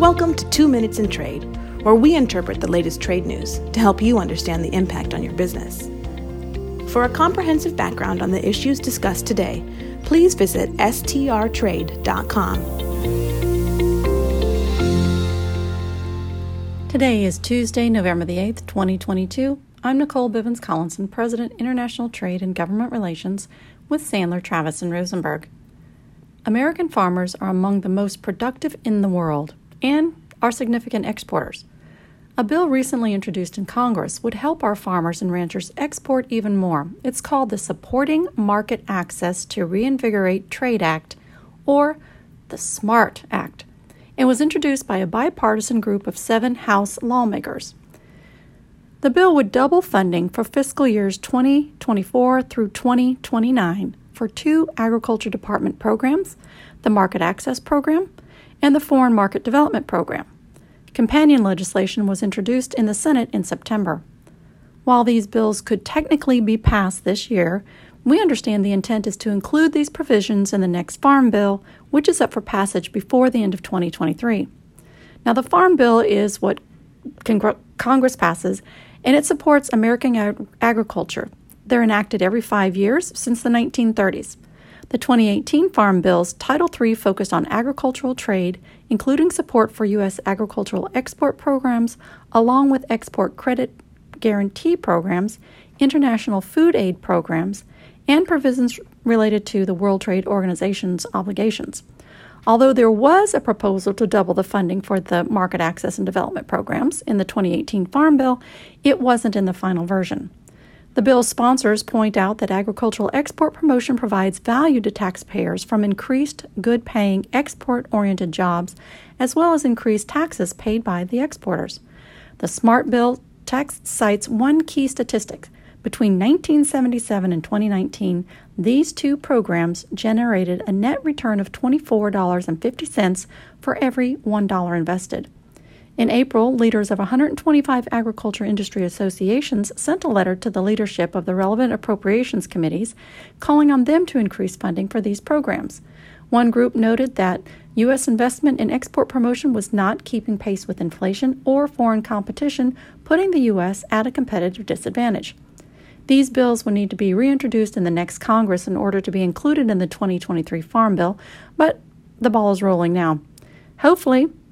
Welcome to Two Minutes in Trade, where we interpret the latest trade news to help you understand the impact on your business. For a comprehensive background on the issues discussed today, please visit strtrade.com. Today is Tuesday, November the 8th, 2022. I'm Nicole Bivens Collinson, President, International Trade and Government Relations with Sandler, Travis, and Rosenberg. American farmers are among the most productive in the world and are significant exporters. A bill recently introduced in Congress would help our farmers and ranchers export even more. It's called the Supporting Market Access to Reinvigorate Trade Act, or the SMART Act, and was introduced by a bipartisan group of seven House lawmakers. The bill would double funding for fiscal years 2024 through 2029 for two Agriculture Department programs the Market Access Program and the Foreign Market Development Program. Companion legislation was introduced in the Senate in September. While these bills could technically be passed this year, we understand the intent is to include these provisions in the next Farm Bill, which is up for passage before the end of 2023. Now, the Farm Bill is what Congress passes, and it supports American ag- agriculture they're enacted every five years since the 1930s. The 2018 Farm Bill's Title III focused on agricultural trade, including support for U.S. agricultural export programs, along with export credit guarantee programs, international food aid programs, and provisions related to the World Trade Organization's obligations. Although there was a proposal to double the funding for the market access and development programs in the 2018 Farm Bill, it wasn't in the final version. The bill's sponsors point out that agricultural export promotion provides value to taxpayers from increased good paying export oriented jobs as well as increased taxes paid by the exporters. The SMART bill text cites one key statistic. Between 1977 and 2019, these two programs generated a net return of $24.50 for every $1 invested. In April, leaders of 125 agriculture industry associations sent a letter to the leadership of the relevant appropriations committees calling on them to increase funding for these programs. One group noted that U.S. investment in export promotion was not keeping pace with inflation or foreign competition, putting the U.S. at a competitive disadvantage. These bills will need to be reintroduced in the next Congress in order to be included in the 2023 Farm Bill, but the ball is rolling now. Hopefully,